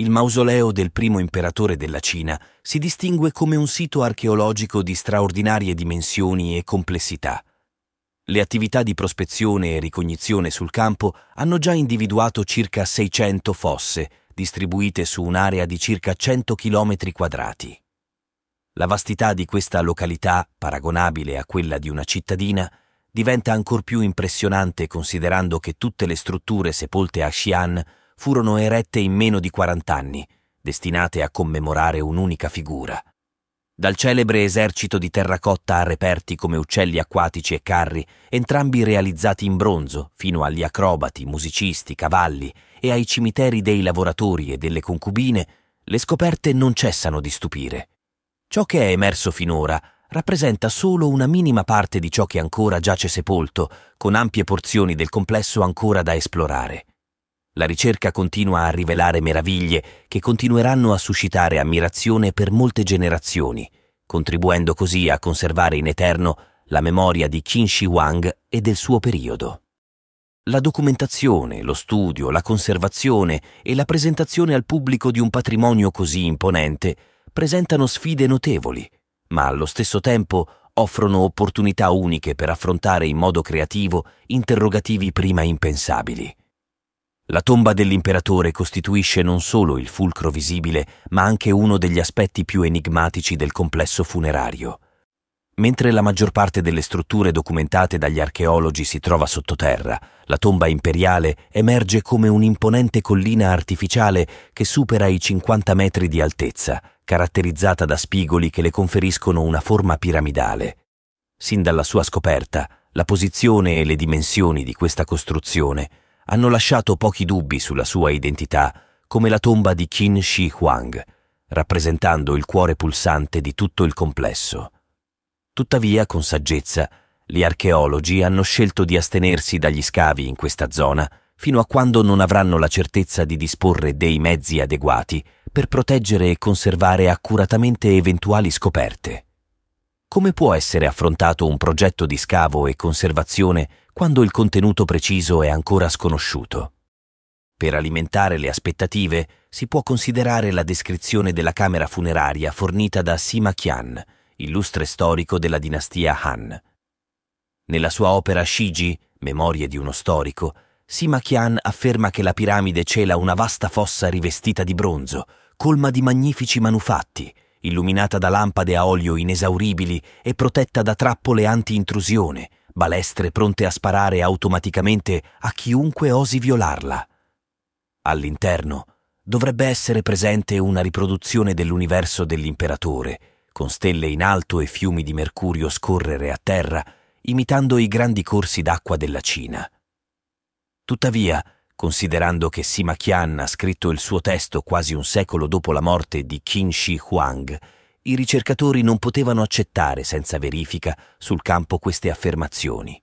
il mausoleo del primo imperatore della Cina si distingue come un sito archeologico di straordinarie dimensioni e complessità. Le attività di prospezione e ricognizione sul campo hanno già individuato circa 600 fosse, distribuite su un'area di circa 100 km quadrati. La vastità di questa località, paragonabile a quella di una cittadina, diventa ancor più impressionante considerando che tutte le strutture sepolte a Xi'an furono erette in meno di 40 anni, destinate a commemorare un'unica figura. Dal celebre esercito di terracotta a reperti come uccelli acquatici e carri, entrambi realizzati in bronzo, fino agli acrobati, musicisti, cavalli e ai cimiteri dei lavoratori e delle concubine, le scoperte non cessano di stupire. Ciò che è emerso finora rappresenta solo una minima parte di ciò che ancora giace sepolto, con ampie porzioni del complesso ancora da esplorare. La ricerca continua a rivelare meraviglie che continueranno a suscitare ammirazione per molte generazioni, contribuendo così a conservare in eterno la memoria di Qin Shi Huang e del suo periodo. La documentazione, lo studio, la conservazione e la presentazione al pubblico di un patrimonio così imponente presentano sfide notevoli, ma allo stesso tempo offrono opportunità uniche per affrontare in modo creativo interrogativi prima impensabili. La tomba dell'imperatore costituisce non solo il fulcro visibile, ma anche uno degli aspetti più enigmatici del complesso funerario. Mentre la maggior parte delle strutture documentate dagli archeologi si trova sottoterra, la tomba imperiale emerge come un'imponente collina artificiale che supera i 50 metri di altezza, caratterizzata da spigoli che le conferiscono una forma piramidale. Sin dalla sua scoperta, la posizione e le dimensioni di questa costruzione hanno lasciato pochi dubbi sulla sua identità, come la tomba di Qin Shi Huang, rappresentando il cuore pulsante di tutto il complesso. Tuttavia, con saggezza, gli archeologi hanno scelto di astenersi dagli scavi in questa zona fino a quando non avranno la certezza di disporre dei mezzi adeguati per proteggere e conservare accuratamente eventuali scoperte. Come può essere affrontato un progetto di scavo e conservazione quando il contenuto preciso è ancora sconosciuto? Per alimentare le aspettative si può considerare la descrizione della camera funeraria fornita da Sima Qian, illustre storico della dinastia Han. Nella sua opera Shiji, Memorie di uno storico, Sima Qian afferma che la piramide cela una vasta fossa rivestita di bronzo, colma di magnifici manufatti, illuminata da lampade a olio inesauribili e protetta da trappole anti-intrusione, balestre pronte a sparare automaticamente a chiunque osi violarla. All'interno dovrebbe essere presente una riproduzione dell'universo dell'imperatore, con stelle in alto e fiumi di mercurio scorrere a terra, imitando i grandi corsi d'acqua della Cina. Tuttavia, considerando che Sima Qian ha scritto il suo testo quasi un secolo dopo la morte di Qin Shi Huang, i ricercatori non potevano accettare senza verifica sul campo queste affermazioni.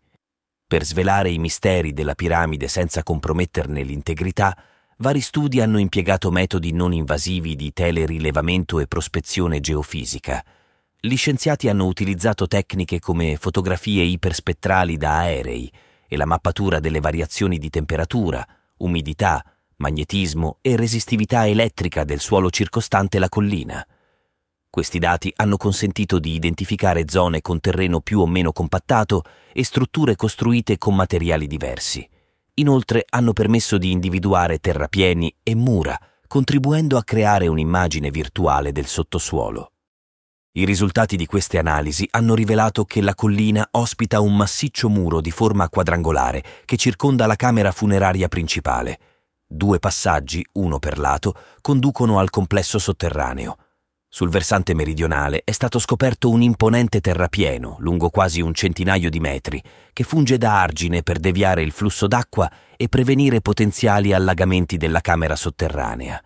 Per svelare i misteri della piramide senza comprometterne l'integrità, vari studi hanno impiegato metodi non invasivi di telerilevamento e prospezione geofisica. Gli scienziati hanno utilizzato tecniche come fotografie iperspettrali da aerei e la mappatura delle variazioni di temperatura, umidità, magnetismo e resistività elettrica del suolo circostante la collina. Questi dati hanno consentito di identificare zone con terreno più o meno compattato e strutture costruite con materiali diversi. Inoltre hanno permesso di individuare terrapieni e mura, contribuendo a creare un'immagine virtuale del sottosuolo. I risultati di queste analisi hanno rivelato che la collina ospita un massiccio muro di forma quadrangolare che circonda la camera funeraria principale. Due passaggi, uno per lato, conducono al complesso sotterraneo. Sul versante meridionale è stato scoperto un imponente terrapieno, lungo quasi un centinaio di metri, che funge da argine per deviare il flusso d'acqua e prevenire potenziali allagamenti della camera sotterranea.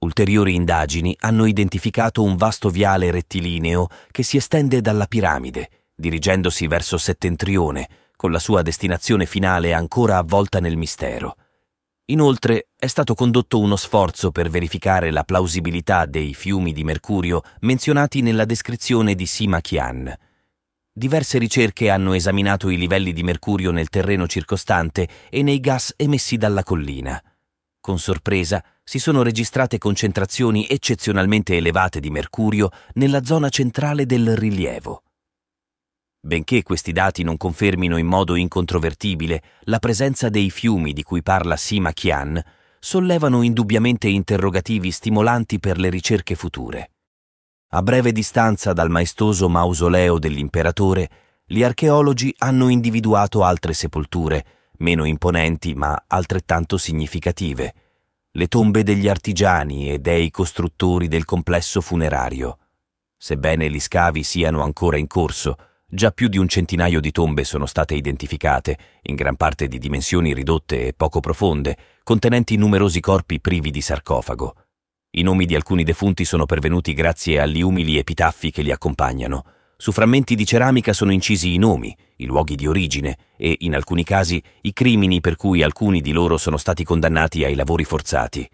Ulteriori indagini hanno identificato un vasto viale rettilineo che si estende dalla piramide, dirigendosi verso settentrione, con la sua destinazione finale ancora avvolta nel mistero. Inoltre è stato condotto uno sforzo per verificare la plausibilità dei fiumi di mercurio menzionati nella descrizione di Sima Qian. Diverse ricerche hanno esaminato i livelli di mercurio nel terreno circostante e nei gas emessi dalla collina. Con sorpresa si sono registrate concentrazioni eccezionalmente elevate di mercurio nella zona centrale del rilievo. Benché questi dati non confermino in modo incontrovertibile la presenza dei fiumi di cui parla Sima Qian, sollevano indubbiamente interrogativi stimolanti per le ricerche future. A breve distanza dal maestoso mausoleo dell'imperatore, gli archeologi hanno individuato altre sepolture, meno imponenti ma altrettanto significative, le tombe degli artigiani e dei costruttori del complesso funerario. Sebbene gli scavi siano ancora in corso, Già più di un centinaio di tombe sono state identificate, in gran parte di dimensioni ridotte e poco profonde, contenenti numerosi corpi privi di sarcofago. I nomi di alcuni defunti sono pervenuti grazie agli umili epitaffi che li accompagnano. Su frammenti di ceramica sono incisi i nomi, i luoghi di origine e, in alcuni casi, i crimini per cui alcuni di loro sono stati condannati ai lavori forzati.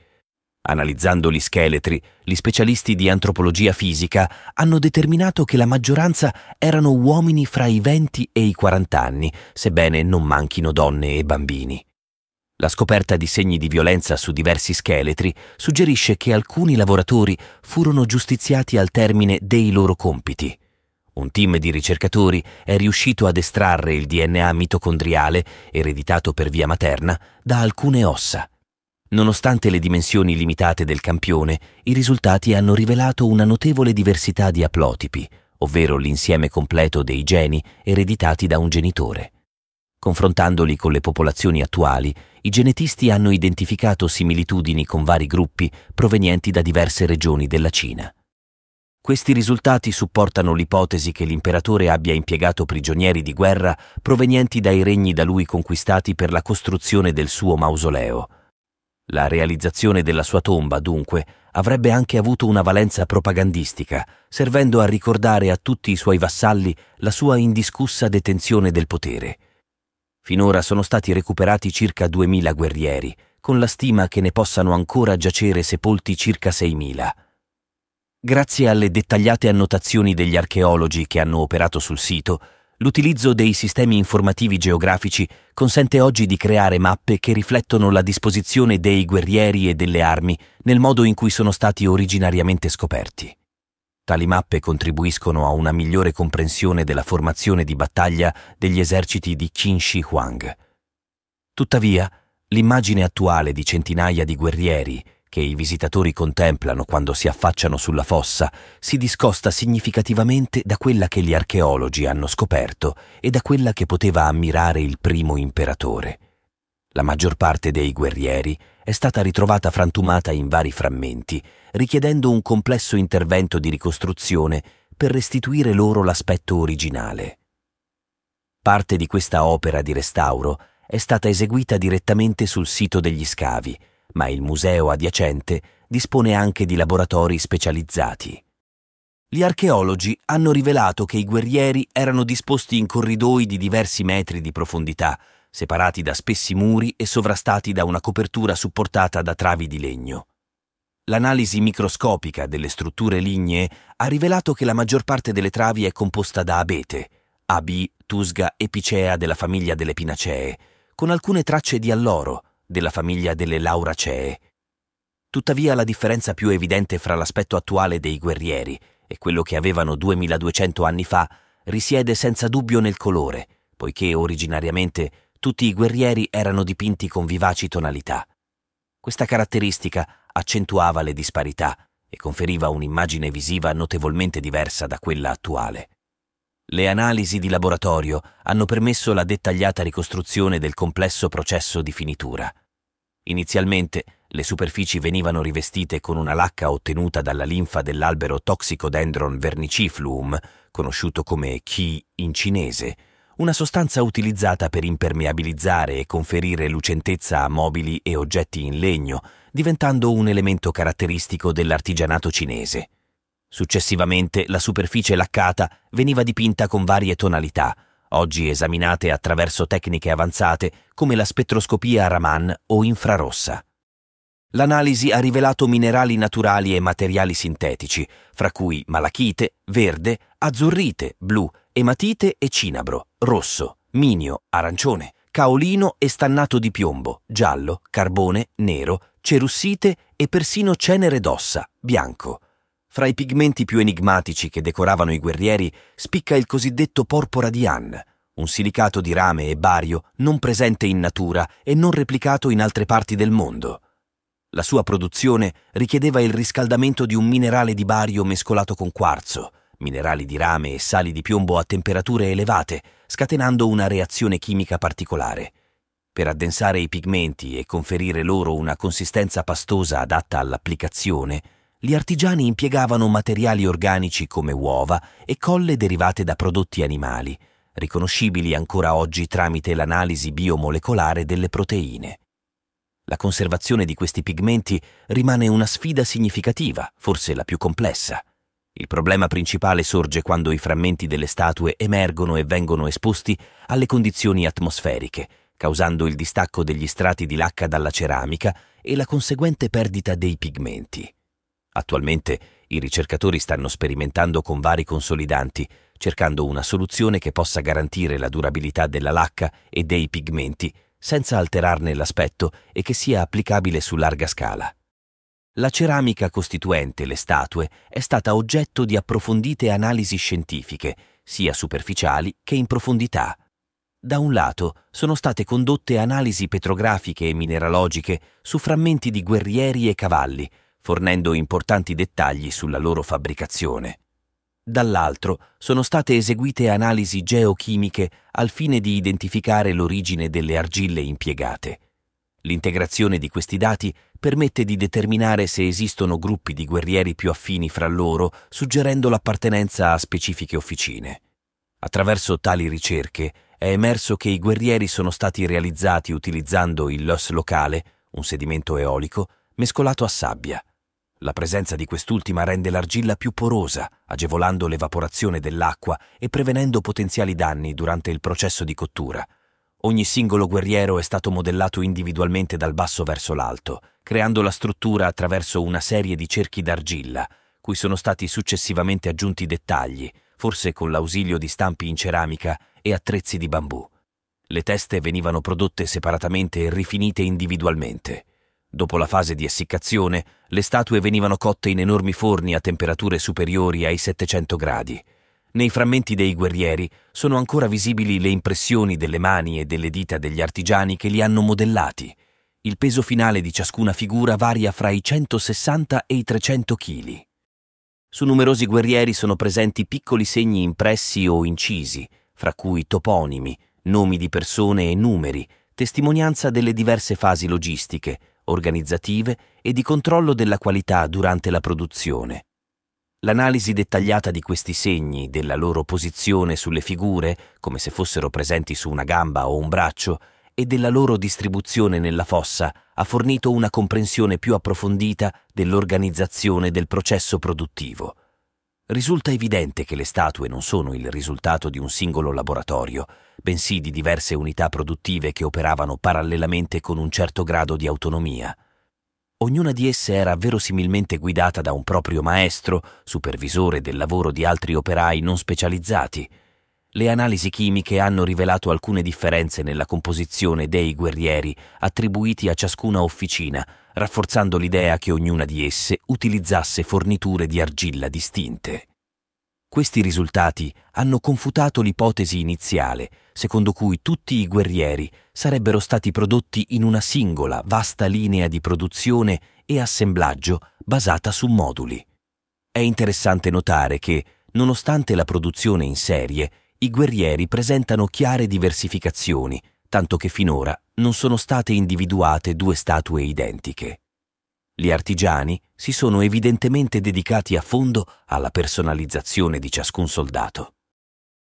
Analizzando gli scheletri, gli specialisti di antropologia fisica hanno determinato che la maggioranza erano uomini fra i 20 e i 40 anni, sebbene non manchino donne e bambini. La scoperta di segni di violenza su diversi scheletri suggerisce che alcuni lavoratori furono giustiziati al termine dei loro compiti. Un team di ricercatori è riuscito ad estrarre il DNA mitocondriale, ereditato per via materna, da alcune ossa. Nonostante le dimensioni limitate del campione, i risultati hanno rivelato una notevole diversità di aplotipi, ovvero l'insieme completo dei geni ereditati da un genitore. Confrontandoli con le popolazioni attuali, i genetisti hanno identificato similitudini con vari gruppi provenienti da diverse regioni della Cina. Questi risultati supportano l'ipotesi che l'imperatore abbia impiegato prigionieri di guerra provenienti dai regni da lui conquistati per la costruzione del suo mausoleo, la realizzazione della sua tomba, dunque, avrebbe anche avuto una valenza propagandistica, servendo a ricordare a tutti i suoi vassalli la sua indiscussa detenzione del potere. Finora sono stati recuperati circa 2000 guerrieri, con la stima che ne possano ancora giacere sepolti circa 6000. Grazie alle dettagliate annotazioni degli archeologi che hanno operato sul sito, L'utilizzo dei sistemi informativi geografici consente oggi di creare mappe che riflettono la disposizione dei guerrieri e delle armi nel modo in cui sono stati originariamente scoperti. Tali mappe contribuiscono a una migliore comprensione della formazione di battaglia degli eserciti di Qin Shi Huang. Tuttavia, l'immagine attuale di centinaia di guerrieri che i visitatori contemplano quando si affacciano sulla fossa si discosta significativamente da quella che gli archeologi hanno scoperto e da quella che poteva ammirare il primo imperatore. La maggior parte dei guerrieri è stata ritrovata frantumata in vari frammenti, richiedendo un complesso intervento di ricostruzione per restituire loro l'aspetto originale. Parte di questa opera di restauro è stata eseguita direttamente sul sito degli scavi, ma il museo adiacente dispone anche di laboratori specializzati. Gli archeologi hanno rivelato che i guerrieri erano disposti in corridoi di diversi metri di profondità, separati da spessi muri e sovrastati da una copertura supportata da travi di legno. L'analisi microscopica delle strutture lignee ha rivelato che la maggior parte delle travi è composta da abete, AB, tusga e picea della famiglia delle pinacee, con alcune tracce di alloro, della famiglia delle Lauracee. Tuttavia la differenza più evidente fra l'aspetto attuale dei guerrieri e quello che avevano 2200 anni fa risiede senza dubbio nel colore, poiché originariamente tutti i guerrieri erano dipinti con vivaci tonalità. Questa caratteristica accentuava le disparità e conferiva un'immagine visiva notevolmente diversa da quella attuale. Le analisi di laboratorio hanno permesso la dettagliata ricostruzione del complesso processo di finitura. Inizialmente le superfici venivano rivestite con una lacca ottenuta dalla linfa dell'albero Toxicodendron vernicifluum, conosciuto come Qi in cinese, una sostanza utilizzata per impermeabilizzare e conferire lucentezza a mobili e oggetti in legno, diventando un elemento caratteristico dell'artigianato cinese. Successivamente la superficie laccata veniva dipinta con varie tonalità, oggi esaminate attraverso tecniche avanzate come la spettroscopia Raman o infrarossa. L'analisi ha rivelato minerali naturali e materiali sintetici, fra cui malachite, verde, azzurrite, blu, ematite e cinabro, rosso, minio, arancione, caolino e stannato di piombo, giallo, carbone, nero, cerussite e persino cenere d'ossa, bianco. Fra i pigmenti più enigmatici che decoravano i guerrieri spicca il cosiddetto porpora di Han, un silicato di rame e bario non presente in natura e non replicato in altre parti del mondo. La sua produzione richiedeva il riscaldamento di un minerale di bario mescolato con quarzo, minerali di rame e sali di piombo a temperature elevate, scatenando una reazione chimica particolare. Per addensare i pigmenti e conferire loro una consistenza pastosa adatta all'applicazione, gli artigiani impiegavano materiali organici come uova e colle derivate da prodotti animali, riconoscibili ancora oggi tramite l'analisi biomolecolare delle proteine. La conservazione di questi pigmenti rimane una sfida significativa, forse la più complessa. Il problema principale sorge quando i frammenti delle statue emergono e vengono esposti alle condizioni atmosferiche, causando il distacco degli strati di lacca dalla ceramica e la conseguente perdita dei pigmenti. Attualmente i ricercatori stanno sperimentando con vari consolidanti, cercando una soluzione che possa garantire la durabilità della lacca e dei pigmenti senza alterarne l'aspetto e che sia applicabile su larga scala. La ceramica costituente le statue è stata oggetto di approfondite analisi scientifiche, sia superficiali che in profondità. Da un lato sono state condotte analisi petrografiche e mineralogiche su frammenti di guerrieri e cavalli, fornendo importanti dettagli sulla loro fabbricazione. Dall'altro sono state eseguite analisi geochimiche al fine di identificare l'origine delle argille impiegate. L'integrazione di questi dati permette di determinare se esistono gruppi di guerrieri più affini fra loro, suggerendo l'appartenenza a specifiche officine. Attraverso tali ricerche è emerso che i guerrieri sono stati realizzati utilizzando il loss locale, un sedimento eolico, mescolato a sabbia. La presenza di quest'ultima rende l'argilla più porosa, agevolando l'evaporazione dell'acqua e prevenendo potenziali danni durante il processo di cottura. Ogni singolo guerriero è stato modellato individualmente dal basso verso l'alto, creando la struttura attraverso una serie di cerchi d'argilla, cui sono stati successivamente aggiunti dettagli, forse con l'ausilio di stampi in ceramica e attrezzi di bambù. Le teste venivano prodotte separatamente e rifinite individualmente. Dopo la fase di essiccazione, le statue venivano cotte in enormi forni a temperature superiori ai 700 gradi. Nei frammenti dei guerrieri sono ancora visibili le impressioni delle mani e delle dita degli artigiani che li hanno modellati. Il peso finale di ciascuna figura varia fra i 160 e i 300 kg. Su numerosi guerrieri sono presenti piccoli segni impressi o incisi, fra cui toponimi, nomi di persone e numeri, testimonianza delle diverse fasi logistiche, organizzative e di controllo della qualità durante la produzione. L'analisi dettagliata di questi segni, della loro posizione sulle figure, come se fossero presenti su una gamba o un braccio, e della loro distribuzione nella fossa ha fornito una comprensione più approfondita dell'organizzazione del processo produttivo. Risulta evidente che le statue non sono il risultato di un singolo laboratorio, bensì di diverse unità produttive che operavano parallelamente con un certo grado di autonomia. Ognuna di esse era verosimilmente guidata da un proprio maestro, supervisore del lavoro di altri operai non specializzati. Le analisi chimiche hanno rivelato alcune differenze nella composizione dei guerrieri attribuiti a ciascuna officina, rafforzando l'idea che ognuna di esse utilizzasse forniture di argilla distinte. Questi risultati hanno confutato l'ipotesi iniziale, secondo cui tutti i guerrieri sarebbero stati prodotti in una singola, vasta linea di produzione e assemblaggio basata su moduli. È interessante notare che, nonostante la produzione in serie, i guerrieri presentano chiare diversificazioni, tanto che finora non sono state individuate due statue identiche. Gli artigiani si sono evidentemente dedicati a fondo alla personalizzazione di ciascun soldato.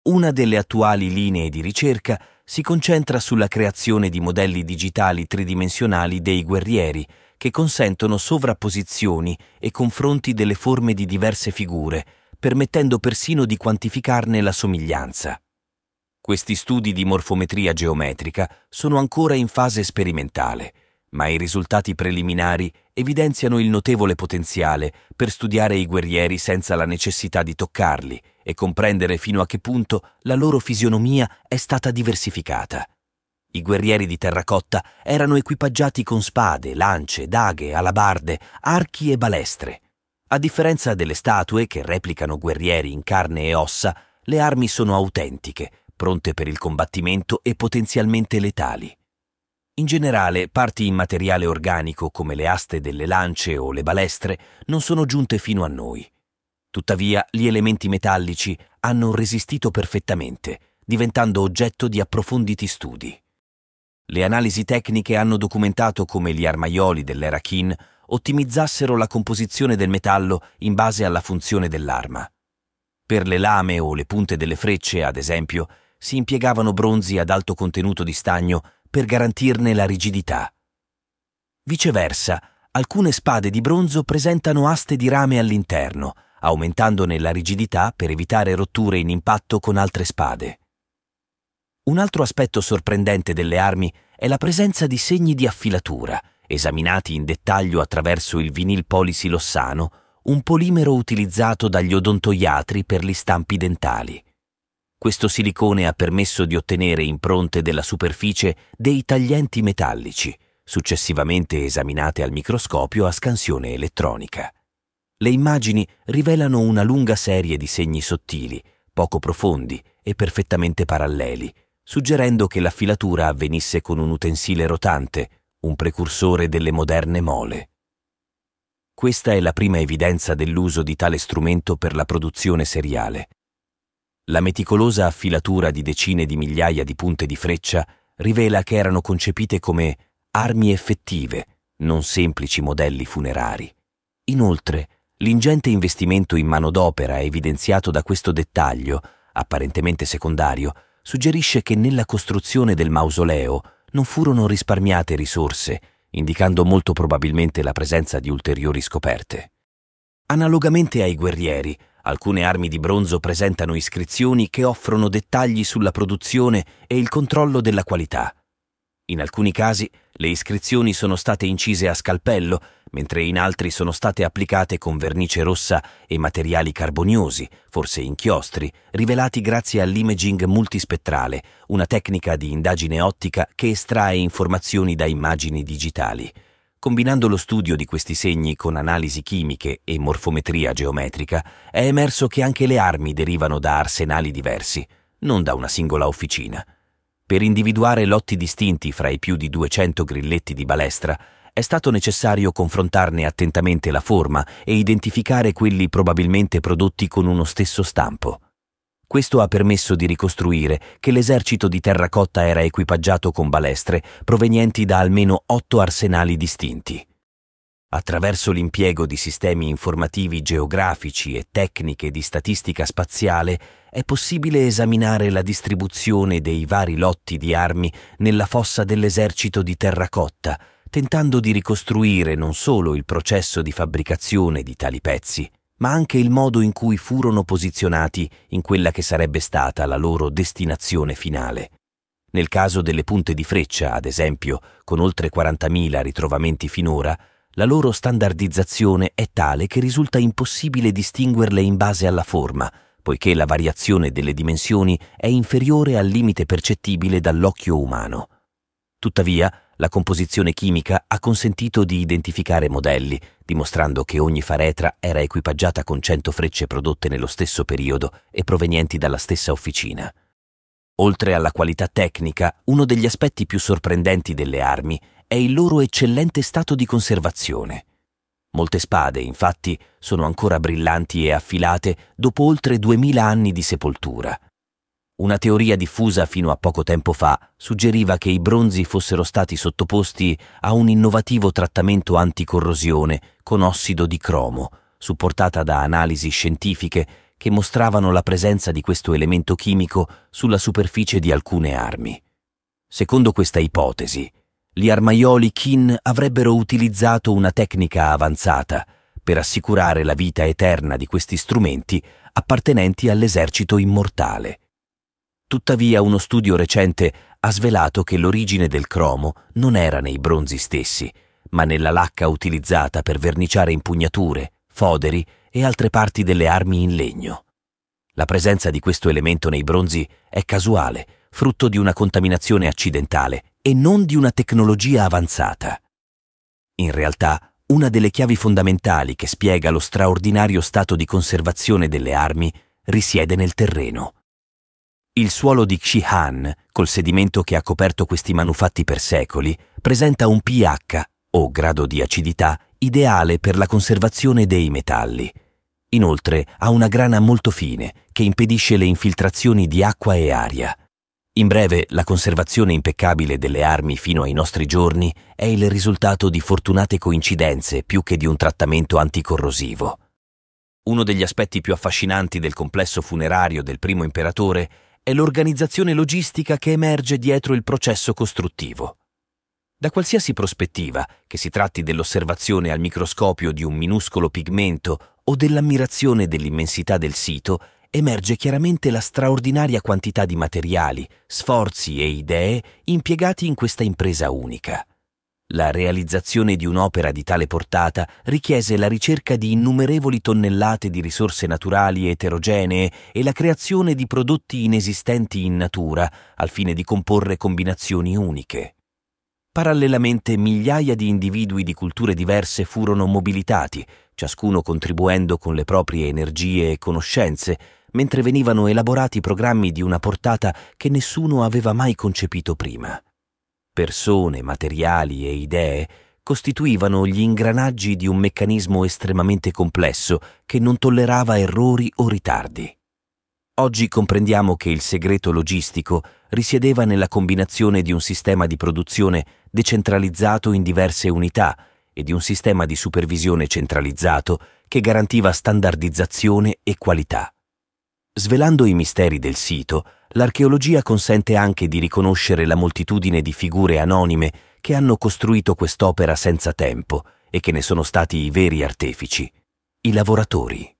Una delle attuali linee di ricerca si concentra sulla creazione di modelli digitali tridimensionali dei guerrieri che consentono sovrapposizioni e confronti delle forme di diverse figure, permettendo persino di quantificarne la somiglianza. Questi studi di morfometria geometrica sono ancora in fase sperimentale ma i risultati preliminari evidenziano il notevole potenziale per studiare i guerrieri senza la necessità di toccarli e comprendere fino a che punto la loro fisionomia è stata diversificata. I guerrieri di terracotta erano equipaggiati con spade, lance, daghe, alabarde, archi e balestre. A differenza delle statue che replicano guerrieri in carne e ossa, le armi sono autentiche, pronte per il combattimento e potenzialmente letali. In generale, parti in materiale organico come le aste delle lance o le balestre non sono giunte fino a noi. Tuttavia, gli elementi metallici hanno resistito perfettamente, diventando oggetto di approfonditi studi. Le analisi tecniche hanno documentato come gli armaioli dell'era Qin ottimizzassero la composizione del metallo in base alla funzione dell'arma. Per le lame o le punte delle frecce, ad esempio, si impiegavano bronzi ad alto contenuto di stagno per garantirne la rigidità. Viceversa, alcune spade di bronzo presentano aste di rame all'interno, aumentandone la rigidità per evitare rotture in impatto con altre spade. Un altro aspetto sorprendente delle armi è la presenza di segni di affilatura, esaminati in dettaglio attraverso il vinil polisilossano, un polimero utilizzato dagli odontoiatri per gli stampi dentali. Questo silicone ha permesso di ottenere impronte della superficie dei taglienti metallici, successivamente esaminate al microscopio a scansione elettronica. Le immagini rivelano una lunga serie di segni sottili, poco profondi e perfettamente paralleli, suggerendo che la filatura avvenisse con un utensile rotante, un precursore delle moderne mole. Questa è la prima evidenza dell'uso di tale strumento per la produzione seriale. La meticolosa affilatura di decine di migliaia di punte di freccia rivela che erano concepite come armi effettive, non semplici modelli funerari. Inoltre, l'ingente investimento in manodopera evidenziato da questo dettaglio, apparentemente secondario, suggerisce che nella costruzione del mausoleo non furono risparmiate risorse, indicando molto probabilmente la presenza di ulteriori scoperte. Analogamente ai guerrieri, alcune armi di bronzo presentano iscrizioni che offrono dettagli sulla produzione e il controllo della qualità. In alcuni casi le iscrizioni sono state incise a scalpello, mentre in altri sono state applicate con vernice rossa e materiali carboniosi, forse inchiostri, rivelati grazie all'imaging multispettrale, una tecnica di indagine ottica che estrae informazioni da immagini digitali. Combinando lo studio di questi segni con analisi chimiche e morfometria geometrica, è emerso che anche le armi derivano da arsenali diversi, non da una singola officina. Per individuare lotti distinti fra i più di 200 grilletti di balestra, è stato necessario confrontarne attentamente la forma e identificare quelli probabilmente prodotti con uno stesso stampo. Questo ha permesso di ricostruire che l'esercito di terracotta era equipaggiato con balestre provenienti da almeno otto arsenali distinti. Attraverso l'impiego di sistemi informativi geografici e tecniche di statistica spaziale è possibile esaminare la distribuzione dei vari lotti di armi nella fossa dell'esercito di terracotta, tentando di ricostruire non solo il processo di fabbricazione di tali pezzi, ma anche il modo in cui furono posizionati in quella che sarebbe stata la loro destinazione finale. Nel caso delle punte di freccia, ad esempio, con oltre 40.000 ritrovamenti finora, la loro standardizzazione è tale che risulta impossibile distinguerle in base alla forma, poiché la variazione delle dimensioni è inferiore al limite percettibile dall'occhio umano. Tuttavia, la composizione chimica ha consentito di identificare modelli, dimostrando che ogni faretra era equipaggiata con 100 frecce prodotte nello stesso periodo e provenienti dalla stessa officina. Oltre alla qualità tecnica, uno degli aspetti più sorprendenti delle armi è il loro eccellente stato di conservazione. Molte spade, infatti, sono ancora brillanti e affilate dopo oltre duemila anni di sepoltura. Una teoria diffusa fino a poco tempo fa suggeriva che i bronzi fossero stati sottoposti a un innovativo trattamento anticorrosione con ossido di cromo, supportata da analisi scientifiche che mostravano la presenza di questo elemento chimico sulla superficie di alcune armi. Secondo questa ipotesi, gli armaioli Qin avrebbero utilizzato una tecnica avanzata per assicurare la vita eterna di questi strumenti appartenenti all'esercito immortale. Tuttavia uno studio recente ha svelato che l'origine del cromo non era nei bronzi stessi, ma nella lacca utilizzata per verniciare impugnature, foderi e altre parti delle armi in legno. La presenza di questo elemento nei bronzi è casuale, frutto di una contaminazione accidentale e non di una tecnologia avanzata. In realtà, una delle chiavi fondamentali che spiega lo straordinario stato di conservazione delle armi risiede nel terreno. Il suolo di Xi'an, col sedimento che ha coperto questi manufatti per secoli, presenta un pH, o grado di acidità, ideale per la conservazione dei metalli. Inoltre ha una grana molto fine che impedisce le infiltrazioni di acqua e aria. In breve, la conservazione impeccabile delle armi fino ai nostri giorni è il risultato di fortunate coincidenze più che di un trattamento anticorrosivo. Uno degli aspetti più affascinanti del complesso funerario del primo imperatore è l'organizzazione logistica che emerge dietro il processo costruttivo. Da qualsiasi prospettiva, che si tratti dell'osservazione al microscopio di un minuscolo pigmento o dell'ammirazione dell'immensità del sito, emerge chiaramente la straordinaria quantità di materiali, sforzi e idee impiegati in questa impresa unica. La realizzazione di un'opera di tale portata richiese la ricerca di innumerevoli tonnellate di risorse naturali eterogenee e la creazione di prodotti inesistenti in natura al fine di comporre combinazioni uniche. Parallelamente migliaia di individui di culture diverse furono mobilitati, ciascuno contribuendo con le proprie energie e conoscenze mentre venivano elaborati programmi di una portata che nessuno aveva mai concepito prima. Persone, materiali e idee costituivano gli ingranaggi di un meccanismo estremamente complesso che non tollerava errori o ritardi. Oggi comprendiamo che il segreto logistico risiedeva nella combinazione di un sistema di produzione decentralizzato in diverse unità e di un sistema di supervisione centralizzato che garantiva standardizzazione e qualità. Svelando i misteri del sito, l'archeologia consente anche di riconoscere la moltitudine di figure anonime che hanno costruito quest'opera senza tempo e che ne sono stati i veri artefici, i lavoratori.